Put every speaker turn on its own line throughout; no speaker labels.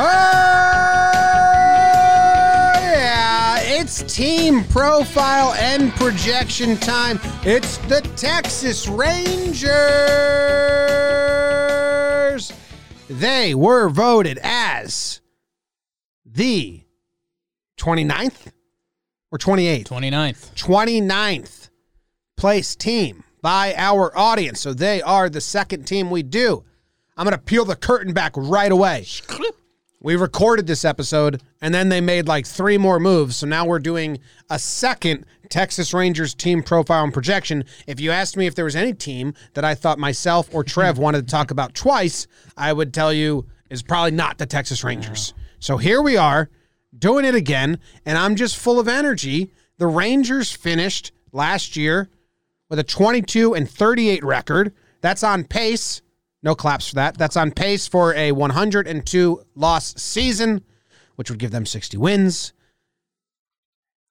Oh, yeah. It's team profile and projection time. It's the Texas Rangers. They were voted as the 29th or 28th?
29th.
29th place team by our audience. So they are the second team we do. I'm going to peel the curtain back right away. We recorded this episode and then they made like three more moves. So now we're doing a second Texas Rangers team profile and projection. If you asked me if there was any team that I thought myself or Trev wanted to talk about twice, I would tell you is probably not the Texas Rangers. So here we are doing it again, and I'm just full of energy. The Rangers finished last year with a 22 and 38 record. That's on pace. No claps for that. That's on pace for a 102 loss season, which would give them 60 wins.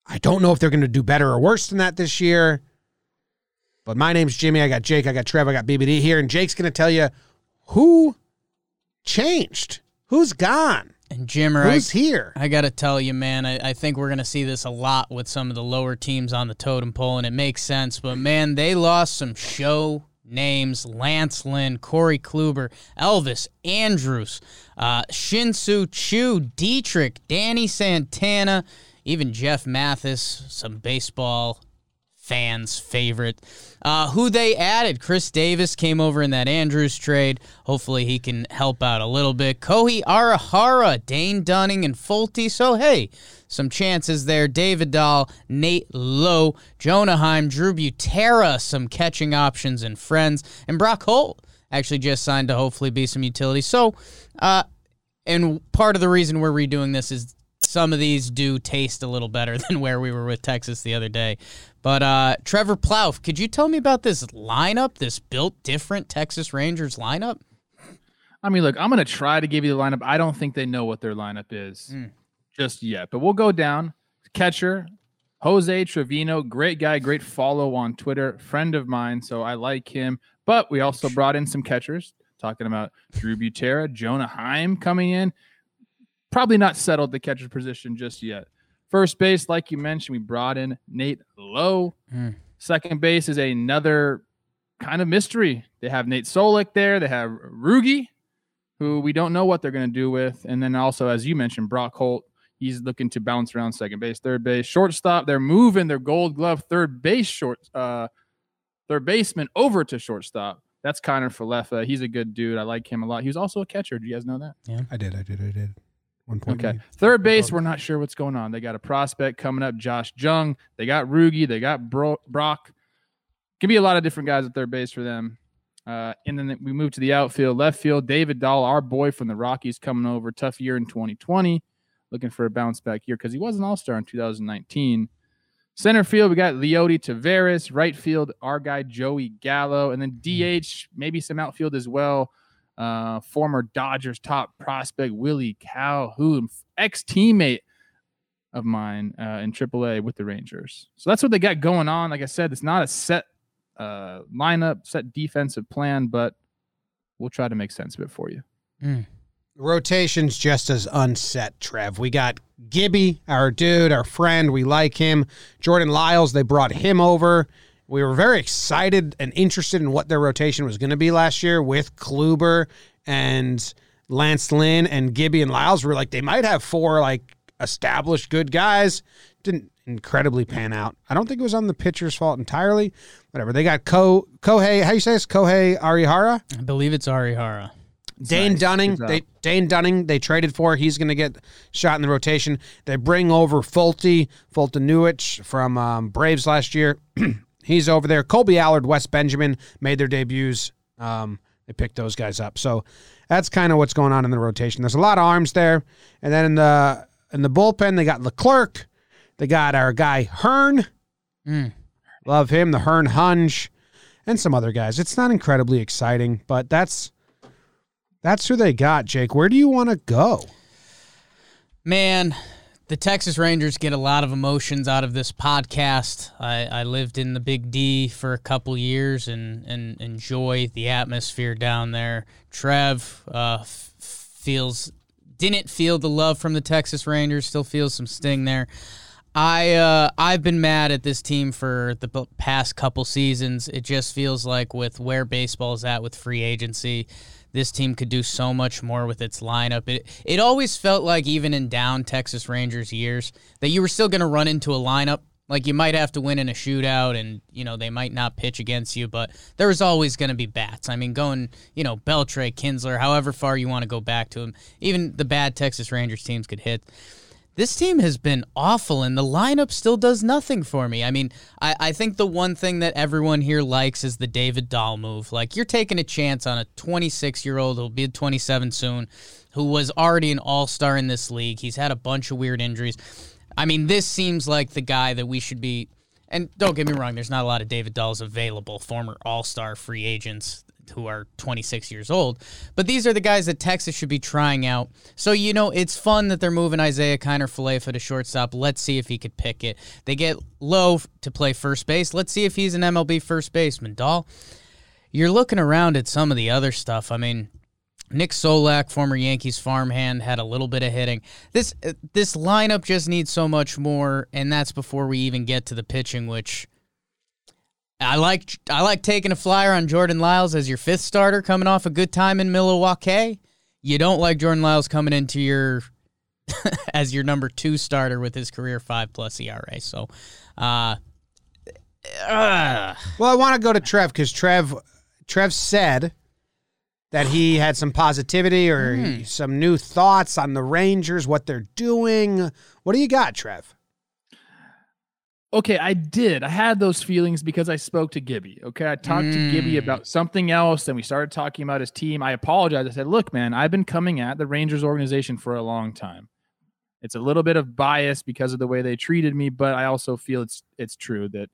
I don't know if they're going to do better or worse than that this year. But my name's Jimmy. I got Jake. I got Trev. I got BBD here. And Jake's going to tell you who changed, who's gone,
And Jimmer, I,
who's here.
I got to tell you, man, I, I think we're going to see this a lot with some of the lower teams on the totem pole, and it makes sense. But, man, they lost some show names Lance Lynn, Corey Kluber, Elvis Andrus, uh, Shin-Soo Choo, Dietrich, Danny Santana, even Jeff Mathis, some baseball fans' favorite. Uh, who they added? Chris Davis came over in that Andrus trade. Hopefully, he can help out a little bit. Kohei Arihara, Dane Dunning, and Fulte. So, hey, some chances there. David Dahl, Nate Lowe, Jonah Heim, Drew Butera, some catching options and friends, and Brock Holt actually just signed to hopefully be some utility. So, uh, and part of the reason we're redoing this is some of these do taste a little better than where we were with Texas the other day. But uh, Trevor Plouffe, could you tell me about this lineup, this built different Texas Rangers lineup?
I mean, look, I'm going to try to give you the lineup. I don't think they know what their lineup is
Mm.
Just yet, but we'll go down. Catcher, Jose Trevino, great guy, great follow on Twitter, friend of mine, so I like him. But we also brought in some catchers, talking about Drew Butera, Jonah Heim coming in. Probably not settled the catcher position just yet. First base, like you mentioned, we brought in Nate Lowe.
Mm.
Second base is another kind of mystery. They have Nate Solak there. They have Rugi, who we don't know what they're going to do with. And then also, as you mentioned, Brock Holt. He's looking to bounce around second base, third base, shortstop. They're moving their Gold Glove third base short, uh, third baseman over to shortstop. That's Kiner Falefa. He's a good dude. I like him a lot. He was also a catcher. Do you guys know that?
Yeah, I did, I did, I did. One point.
Okay. Third base, we're not sure what's going on. They got a prospect coming up, Josh Jung. They got Rugi. They got Bro- Brock. Can be a lot of different guys at third base for them. Uh, and then we move to the outfield, left field. David Dahl, our boy from the Rockies, coming over. Tough year in 2020. Looking for a bounce back year because he was an All Star in 2019. Center field, we got Leody Taveras. Right field, our guy Joey Gallo, and then DH, maybe some outfield as well. Uh, former Dodgers top prospect Willie Calhoun, ex teammate of mine uh, in AAA with the Rangers. So that's what they got going on. Like I said, it's not a set uh, lineup, set defensive plan, but we'll try to make sense of it for you.
Rotation's just as unset, Trev. We got Gibby, our dude, our friend. We like him. Jordan Lyles, they brought him over. We were very excited and interested in what their rotation was going to be last year with Kluber and Lance Lynn and Gibby and Lyles. We were like, they might have four like established good guys. Didn't incredibly pan out. I don't think it was on the pitcher's fault entirely. Whatever. They got Ko Kohei. How you say this? Kohei Arihara.
I believe it's Arihara.
Dane
Nice.
Dunning, they Dane Dunning, they traded for. He's going to get shot in the rotation. They bring over Fulte, Fulton from um, Braves last year. He's over there. Kolby Allard, Wes Benjamin made their debuts. Um, they picked those guys up. So that's kind of what's going on in the rotation. There's a lot of arms there, and then in the in the bullpen they got Leclerc. They got our guy Hearn.
Mm.
Love him. The Hearn Hunge, and some other guys. It's not incredibly exciting, but that's that's who they got, Jake. Where do you want to go?
Man, the Texas Rangers get a lot of emotions out of this podcast. I, I lived in the Big D for a couple years and, and enjoy the atmosphere down there. Trev uh, f- feels didn't feel the love from the Texas Rangers. Still feels some sting there. I uh, I've been mad at this team for the past couple seasons. It just feels like with where baseball is at with free agency, this team could do so much more with its lineup. It it always felt like even in down Texas Rangers years that you were still going to run into a lineup like you might have to win in a shootout and you know they might not pitch against you, but there was always going to be bats. I mean, going, you know, Beltre, Kinsler, however far you want to go back to them. Even the bad Texas Rangers teams could hit this team has been awful and the lineup still does nothing for me. I mean, I, I think the one thing that everyone here likes is the David Dahl move. Like you're taking a chance on a 26 year old who'll be 27 soon, who was already an all star in this league. He's had a bunch of weird injuries. I mean, this seems like the guy that we should be. And don't get me wrong, there's not a lot of David Dahls available, former all star free agents who are 26 years old. But these are the guys that Texas should be trying out. So, you know, it's fun that they're moving Isiah Kiner Falefa to shortstop. Let's see if he could pick it. They get Lowe to play first base. Let's see if he's an MLB first baseman. Dahl, you're looking around at some of the other stuff. I mean, Nick Solak, former Yankees farmhand, had a little bit of hitting. This uh, this lineup just needs so much more, and that's before we even get to the pitching, which I like I like taking a flyer on Jordan Lyles as your fifth starter coming off a good time in Milwaukee. You don't like Jordan Lyles coming into your as your number two starter with his career five plus ERA. So, uh, uh.
well, I want to go to Trev because Trev Trev said that he had some positivity or
Hmm.
some new thoughts on the Rangers, what they're doing. What do you got, Trev?
Okay, I did. I had those feelings because I spoke to Gibby. Okay, I talked to Gibby
Mm.
about something else, and we started talking about his team. I apologized. I said, "Look, man, I've been coming at the Rangers organization for a long time. It's a little bit of bias because of the way they treated me, but I also feel it's it's true that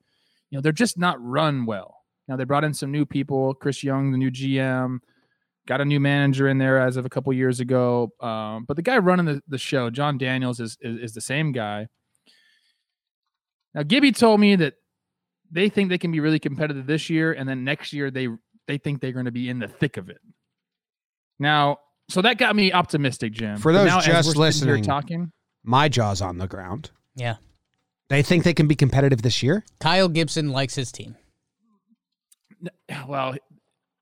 you know they're just not run well. Now they brought in some new people. Chris Young, the new GM, got a new manager in there as of a couple years ago. Um, but the guy running the, the show, Jon Daniels, is, is is the same guy. Now Gibby told me that they think they can be really competitive this year, and then next year they they think they're going to be in the thick of it. Now, so that got me optimistic, Jim.
For
But
those
now, as
just
we're
listening-
talking.
My jaw's on the ground.
Yeah.
They think they can be competitive this year.
Kyle Gibson likes his team.
Well,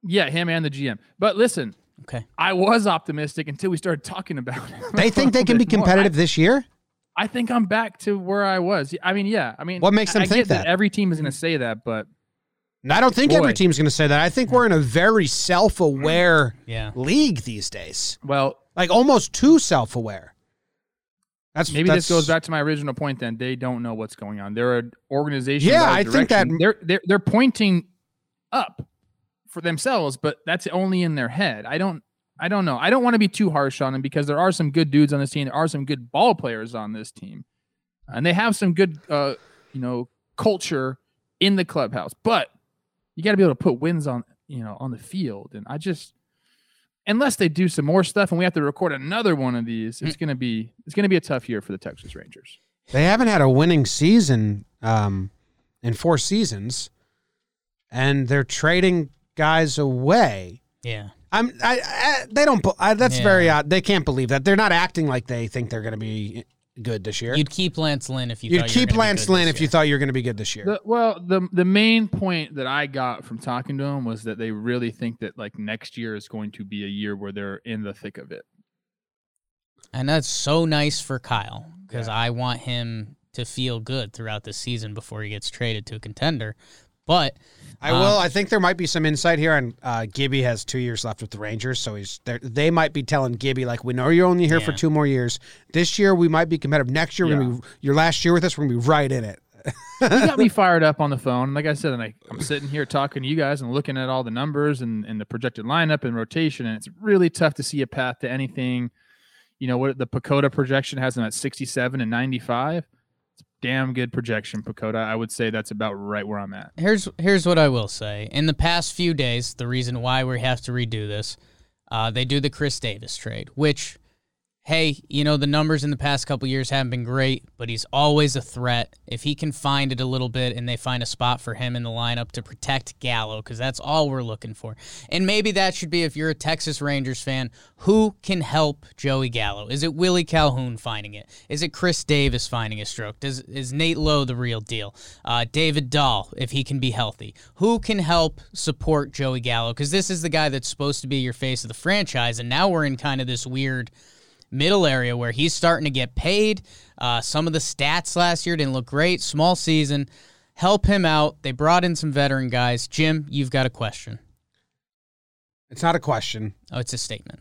yeah, him and the GM. But listen,
Okay.
I was optimistic until we started talking about it.
They think they can be
More. I-
competitive this year.
I think I'm back to where I was. I mean, yeah. I mean,
What makes them
I
think
get
that?
Every team is going to say that, but
I don't think every
Boy.
team's going to say that. I think we're in a very self-aware
Yeah.
league these days,
well,
like almost too self-aware. That's
maybe
that's,
this goes back to my original point. Then they don't know what's going on. They're an organization.
Yeah, I think that-
they're they're they're pointing up for themselves, but that's only in their head. I don't. I don't know. I don't want to be too harsh on them because there are some good dudes on this team. There are some good ball players on this team, and they have some good, uh, you know, culture in the clubhouse. But you got to be able to put wins on, you know, on the field. And I just, unless they do some more stuff and we have to record another one of these, it's gonna be it's gonna be a tough year for the Texas Rangers.
They haven't had a winning season um, in four seasons, and they're trading guys away.
Yeah.
I'm. I. I they don't. I, that's
Yeah.
very odd. They can't believe that. They're not acting like they think they're going to be good this year.
You'd keep Lance Lynn if you
You'd
thought you were
keep
gonna be
Lance
good
Lynn
this
if you
year.
thought you were going to be good this year.
The, well, the the main point that I got from talking to them was that they really think that like next year is going to be a year where they're in the thick of it.
And that's so nice for Kyle because I want him to feel good throughout the season before he gets traded to a contender. But
I
Um,
will. I think there might be some insight here on uh, Gibby has two years left with the Rangers, so he's there. They might be telling Gibby like, "We know you're only here for two more years. This year we might be competitive. Next year, we're gonna be your last year with us. We're gonna be right in it."
He got me fired up on the phone. Like I said, and I, I'm sitting here talking to you guys and looking at all the numbers and, and the projected lineup and rotation, and it's really tough to see a path to anything. You know what the PECOTA projection has them at 67 and 95. Damn good projection, PECOTA. I would say that's about right where I'm at.
here's here's what I will say. In the past few days, the reason why we have to redo this, uh, they do the Chris Davis trade, which hey, you know, the numbers in the past couple years haven't been great, but he's always a threat. If he can find it a little bit and they find a spot for him in the lineup to protect Gallo, because that's all we're looking for. And maybe that should be if you're a Texas Rangers fan, who can help Joey Gallo? Is it Willie Calhoun finding it? Is it Chris Davis finding a stroke? Does is Nate Lowe the real deal? Uh, David Dahl, if he can be healthy. Who can help support Joey Gallo? Because this is the guy that's supposed to be your face of the franchise, and now we're in kind of this weird middle area where he's starting to get paid. Uh, some of the stats last year didn't look great. Small season. Help him out. They brought in some veteran guys. Jim, you've got a question.
It's not a question.
Oh, it's a statement.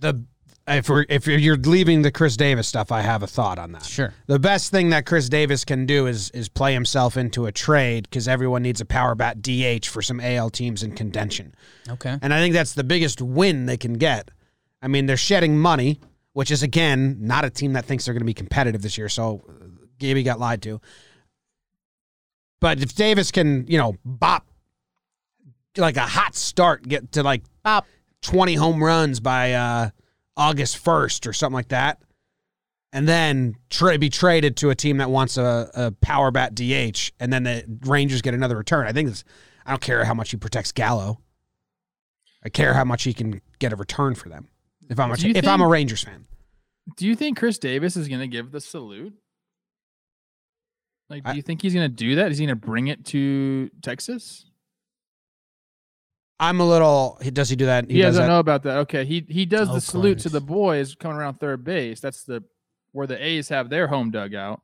The if we're if you're leaving the Chris Davis stuff, I have a thought on that.
Sure.
The best thing that Chris Davis can do is is play himself into a trade because everyone needs a power bat DH for some AL teams in contention.
Okay.
And I think that's the biggest win they can get. I mean, they're shedding money, which is again not a team that thinks they're going to be competitive this year. So uh, Gaby got lied to. But if Davis can, you know, bop like a hot start, get to like
Bop.
20 home runs by uh, August 1st or something like that, and then tra- be traded to a team that wants a, a power bat DH, and then the Rangers get another return. I think this, I don't care how much he protects Gallo. I care how much he can get a return for them. If I'm a,
Do you
if I'm a Rangers fan,
Do you think Chris Davis is going to give the salute? Like, do
I-
you think he's going to do that? Is he going to bring it to Texas?
I'm a little. Does he do that?
He,
does
doesn't
that.
know about that. Okay, he he does the salute to the boys coming around third base. That's the where the A's have their home dugout.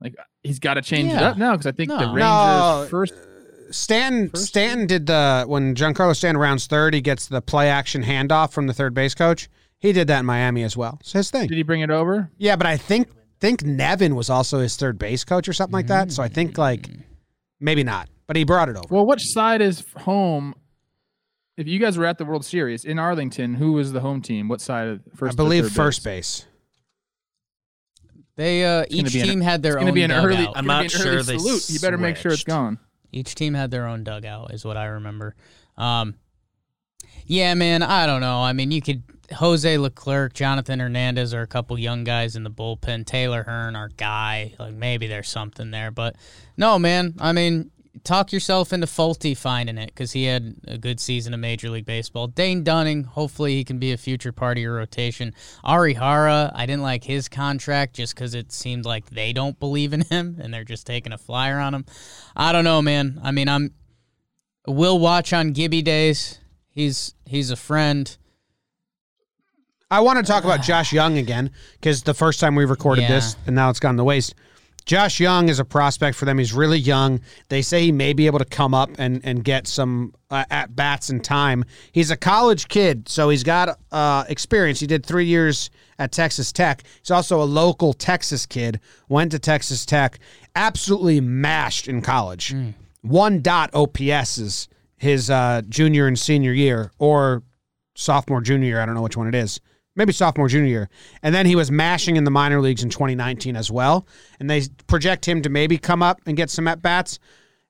Like he's got to change it up now because I think the Rangers
No.
first.
Stan
First
Stan did the when Giancarlo Stan rounds third, he gets the play action handoff from the third base coach. He did that in Miami as well. It's his thing.
Did he bring it over?
Yeah, but I think think Nevin was also his third base coach or something like that. So I think like maybe not, but he brought it over.
Well, which side is home? If you guys were at the World Series in Arlington, who was the home team? What side? Of first? or
believe
third
first
base?
base.
They uh, each
be an-
team had their
It's
own
going to be an
dugout.
early.
I'm not sure
early
they
salute. You better make sure it's
switched.
gone.
Each team had their own dugout, is what I remember. Um, yeah, man, I don't know. I mean, you could Jose Leclerc, Jonathan Hernandez are a couple young guys in the bullpen. Taylor Hearn, our guy. Like maybe there's something there, but no, man. I mean, talk yourself into Fulte finding it because he had a good season of Major League Baseball. Dane Dunning, hopefully he can be a future part of your rotation. Arihara, I didn't like his contract just because it seemed like they don't believe in him and they're just taking a flyer on him. I don't know, man. I mean, I'm will watch on Gibby days. He's he's a friend.
I want to talk about Josh Jung again because the first time we recorded
Yeah.
this and now it's gone to waste. Josh Jung is a prospect for them. He's really young. They say he may be able to come up and, and get some uh, at bats and time. He's a college kid, so he's got uh, experience. He did three years at Texas Tech. He's also a local Texas kid. Went to Texas Tech. Absolutely mashed in college. One dot OPS is his uh, junior and senior year, or sophomore, junior year. I don't know which one it is. Maybe sophomore, junior year. And then he was mashing in the minor leagues in 2019 as well. And they project him to maybe come up and get some at bats.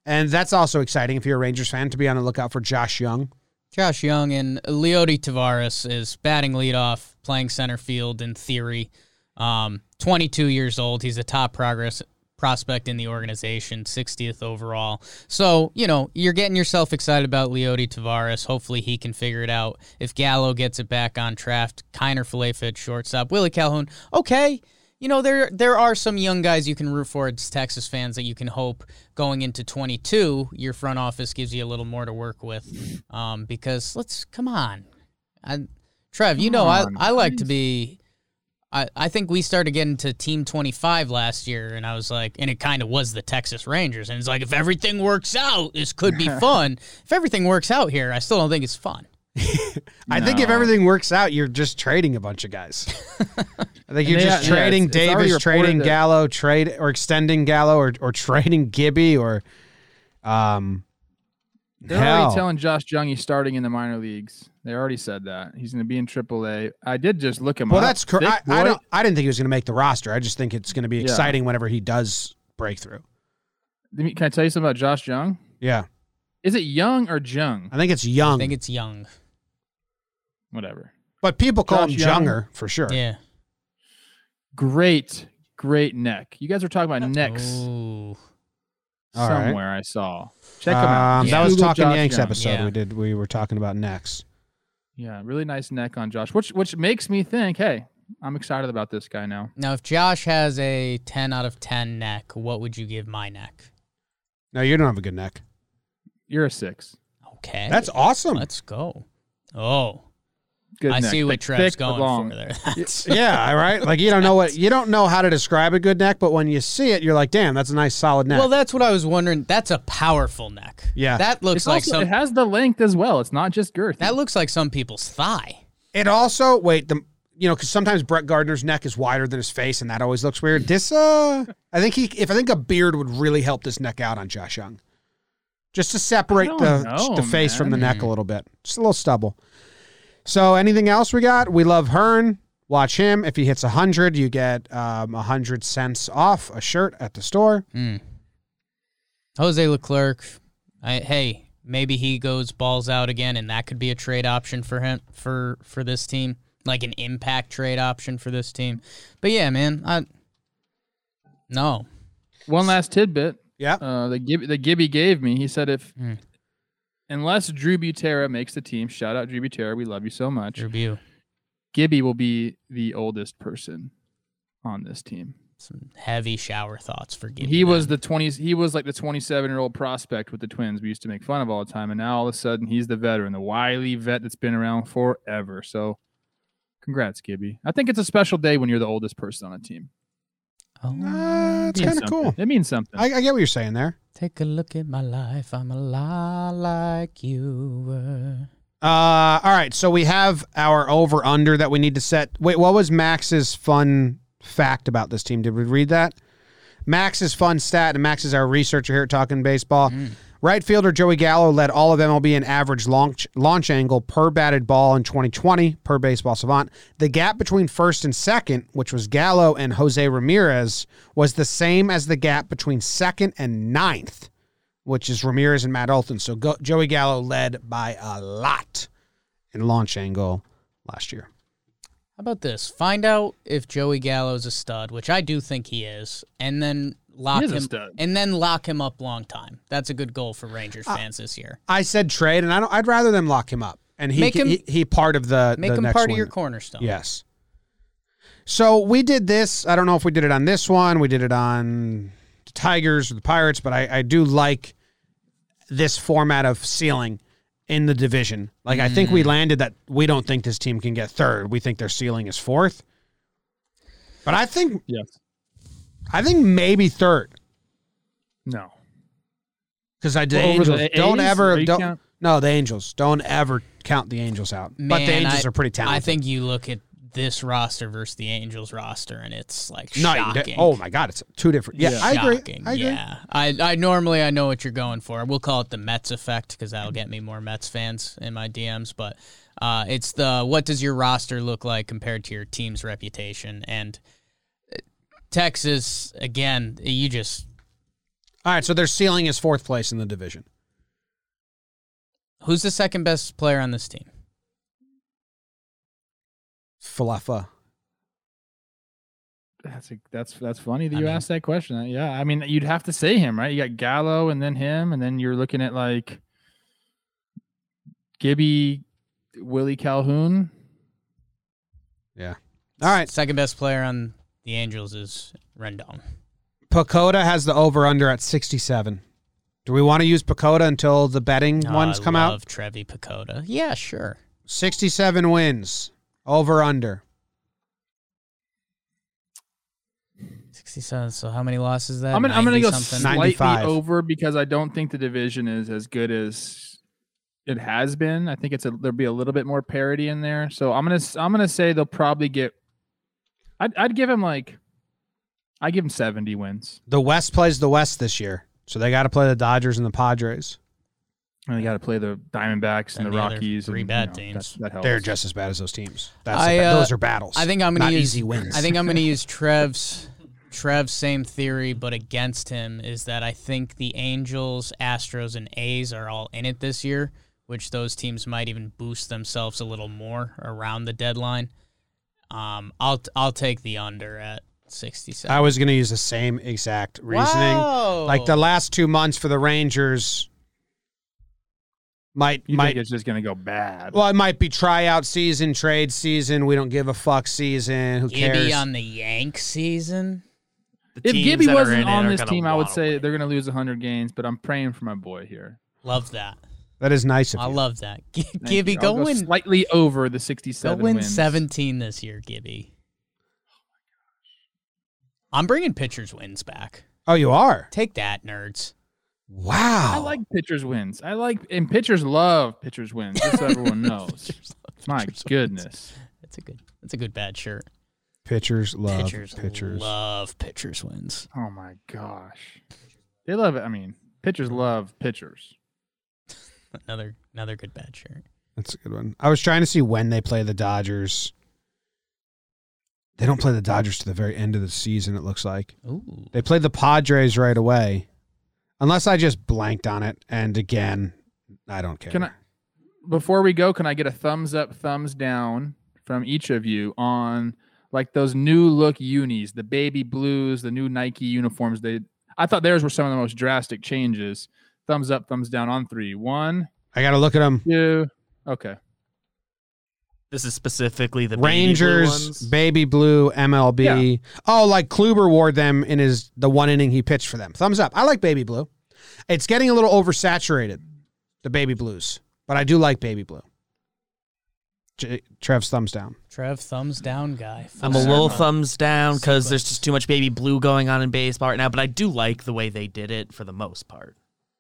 And that's also exciting if you're a Rangers fan to be on the lookout for Josh Jung.
Josh Jung and Leody Taveras is batting leadoff, playing center field in theory. Um, 22 years old. He's a top progress prospect in the organization, 60th overall. So, you know, you're getting yourself excited about Leody Taveras. Hopefully he can figure it out. If Gallo gets it back on track, Kiner Falefa shortstop, Willie Calhoun, okay. You know, there there are some young guys you can root for as Texas fans that you can hope going into 22, your front office gives you a little more to work with. Um, because let's come on. I, Trev, you
Come
know, I,
on,
I like to be I, I think we started getting to Team 25 last year, and I was like, and it kind of was the Texas Rangers. And it's like, if everything works out, this could be fun. if everything works out here, I still don't think it's fun.
I think if everything works out, you're just trading a bunch of guys. I think you're just
yeah, yeah,
trading
it's- it's already
Davis, trading
reported that-
Gallo, trade or extending Gallo, or or trading Gibby, or um.
They're
hell.
already telling Josh Jung he's starting in the minor leagues. They already said that he's going to be in AAA. I did just look him
Well,
up.
Well, that's correct. I, I don't. I didn't think he was going to make the roster. I just think it's going to be
Yeah.
exciting whenever he does break through.
Can I tell you something about Josh Young?
Yeah,
Is it Young or Jung?
I think it's young.
I think it's young.
Whatever.
But people call
Josh
him
Young.
Junger for sure.
Yeah.
Great, great neck. You guys were talking about necks
Ooh.
All right.
somewhere. I saw. Check them out.
Um,
Just
That was
Google
talking
Josh
Yanks
Young.
episode.
Yeah.
We did. We were talking about necks.
Yeah, really nice neck on Josh, which which makes me think, hey, I'm excited about this guy now.
Now, if Josh has a 10 out of 10 neck, what would you give my neck?
No, you don't have a good neck.
You're a six.
Okay.
That's awesome.
Let's go. Oh,
Good
I
neck.
see what
Thick-
Trev's
thick,
going
long.
for there.
Yeah, right. Like you don't know what you don't know how to describe a good neck, but when you see it, you're like, damn, that's a nice solid neck.
well, that's what I was wondering. That's a powerful neck.
Yeah.
That looks
It's
like
also,
some.
it has the length as well. It's not just girth.
that looks like some people's thigh.
It also wait the you know because sometimes Brett Gardner's neck is wider than his face, and that always looks weird. This uh, I think he if I think a beard would really help this neck out on Josh Jung, just to separate the
know,
the face from the neck a little bit, just a little stubble. So anything else we got? We love Hearn. Watch him. If he hits hundred, you get um hundred cents off a shirt at the store.
Hmm. Jose Leclerc. I, hey, maybe he goes balls out again, and that could be a trade option for him for for this team, like an impact trade option for this team. But yeah, man, I no.
One last tidbit
Yeah.
uh, that, Gib- that Gibby gave me. He said if
Hmm.
Unless Drew Butera makes the team, shout out Drew Butera, we love you so much.
Review
Gibby will be the oldest person on this team.
some heavy shower thoughts for Gibby.
he was the 20s he was like the 27 year old prospect with the twins we used to make fun of all the time and now all of a sudden he's the veteran the wily vet that's been around forever so congrats gibby i think it's a special day when you're the oldest person on a team
Oh,
Uh, it's kind of cool.
it means something
I, I get what you're saying there.
take a look at my life. I'm a lot like you were.
Uh, all right. So we have our over under that we need to set. Wait, what was Max's fun fact about this team? Did we read that? Max's fun stat, and Max is our researcher here at Talking Baseball. Right fielder Joey Gallo led all of MLB in average launch, launch angle per batted ball in 2020 per Baseball Savant. The gap between first and second, which was Gallo and Jose Ramirez, was the same as the gap between second and ninth which is Ramirez and Matt Olson. So go, Joey Gallo led by a lot in launch angle last year.
How about this? Find out if Joey Gallo is a stud, which I do think he is, and then lock
is a
him
stud.
and then lock him up long time. That's a good goal for Rangers
Uh,
fans this year.
I said trade, and I don't, I'd rather them lock him up, and he
Make him-
he, he part of the
Make
the
him
next
part of your cornerstone.
Yes. So we did this. I don't know if we did it on this one. We did it on the Tigers or the Pirates, but I, I do like this format of ceiling in the division. Like I think we
Mm.
landed that we don't think this team can get third. We think their ceiling is fourth. But I think
yes
I think maybe third.
no
Because I did
Well,
Angels.
the
don't
A's?
ever don't
count-
no the Angels. Don't ever count the Angels out. but the Angels
I-
are pretty talented.
I think you look at this roster versus the Angels roster, and it's like
no,
shocking.
did- oh my god, it's two different. Yeah,
Yeah.
I agree. I agree.
Yeah, I, I normally I know what you're going for. We'll call it the Mets effect because that'll get me more Mets fans in my DMs. But uh, it's the what does your roster look like compared to your team's reputation? And Texas again, you just
All right, so their ceiling is fourth place in the division.
who's the second best player on this team?
Falefa.
that's a, that's that's funny that
I
you
mean-
asked that question yeah i mean you'd have to say him right you got gallo and then him and then you're looking at like gibby willie calhoun Yeah.
All right,
Second best player on the Angels is Rendon.
PECOTA has the over under at 67. Do we want to use PECOTA until the betting
Oh,
ones
I
come out?
love Trevi PECOTA. Yeah, sure.
67 wins. Over under.
Sixty-seven. So how many losses is that?
i'm gonna, I'm gonna go
something?
slightly
95.
over because i don't think the division is as good as it has been i think it's a there'll be a little bit more parity in there so i'm gonna s- i'm gonna say they'll probably get i'd, I'd give him like i give him 70 wins
The West plays the West this year. So they got to play the Dodgers and the Padres.
and they got to play the diamondbacks and,
And
the
the
rockies
three
and,
bad
you know,
teams.
that, that
They're just as bad as those teams. That's
I,
the
uh,
those are battles.
I think I'm gonna use
easy wins.
I think I'm gonna use Trev's Trev's same theory, but against him is that I think the Angels, Astros, and A's are all in it this year, which those teams might even boost themselves a little more around the deadline. Um, I'll I'll take the under at 67.
I was going to use the same exact reasoning.
Wow.
Like the last two months for the Rangers might
You
might
think it's just gonna go bad?
well, it might be tryout season, trade season. We don't give a fuck season. Who cares?
Gibby on the Yank season.
The
if Gibby wasn't on this team, I would say
win.
they're gonna lose 100 games. But I'm praying for my boy here.
Love that.
That is nice of
I
you.
love that. G- Gibby,
you.
go win.
slightly over the 67
Go
67
win
wins.
17 this year, Gibby. Oh my gosh. I'm bringing pitchers wins back.
oh, you are.
Take that, nerds.
Wow.
I like pitchers wins. I like and pitchers love pitchers wins. Just so everyone knows. My
pitchers wins.
goodness.
That's a good. That's a good bad shirt.
pitchers love
pitchers,
pitchers.
love pitchers wins.
Oh my gosh. They love it. I mean, pitchers love pitchers.
Another another good bad shirt.
That's a good one. I was trying to see when they play the Dodgers. They don't play the Dodgers to the very end of the season. It looks like
Ooh.
they played the Padres right away, unless I just blanked on it. And again, I don't care.
Can I before we go, can I get a thumbs up, thumbs down from each of you on like those new look unis, the baby blues, the new Nike uniforms? They I thought theirs were some of the most drastic changes. Thumbs up, thumbs down on three. One,
I got to look at them.
two. Okay.
This is specifically the baby blue
Rangers,
ones.
baby blue, MLB. Oh, like Kluber wore them in his the one inning he pitched for them. Thumbs up. I like baby blue. It's getting a little oversaturated, the baby blues, but I do like baby blue. J- Trev's thumbs down.
Trev, thumbs down guy.
I'm a little
circle.
thumbs down because there's just too much baby blue going on in baseball right now. But I do like the way they did it for the most part.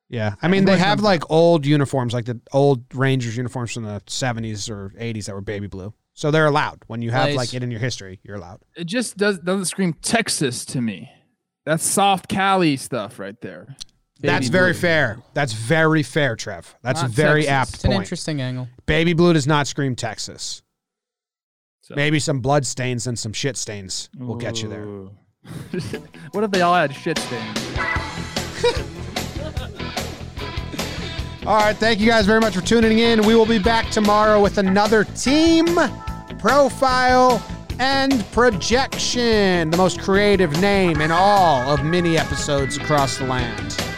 Yeah, I mean they have like old uniforms, like the old Rangers uniforms from the '70s or '80s that were baby blue. So they're allowed when you have
Nice.
like it in your history. You're allowed.
It just does doesn't scream Texas to me. That's soft Cali stuff right there.
That's
Baby
very
blue.
fair. That's very fair, Trev. That's a
Not
very
Texas.
apt
It's an
point.
interesting angle.
Baby blue does not scream Texas.
So-
Maybe some blood stains and some shit stains will get you there.
Ooh. what if they all had shit stains?
All right, thank you guys very much for tuning in. We will be back tomorrow with another team profile and projection, the most creative name in all of mini episodes across the land.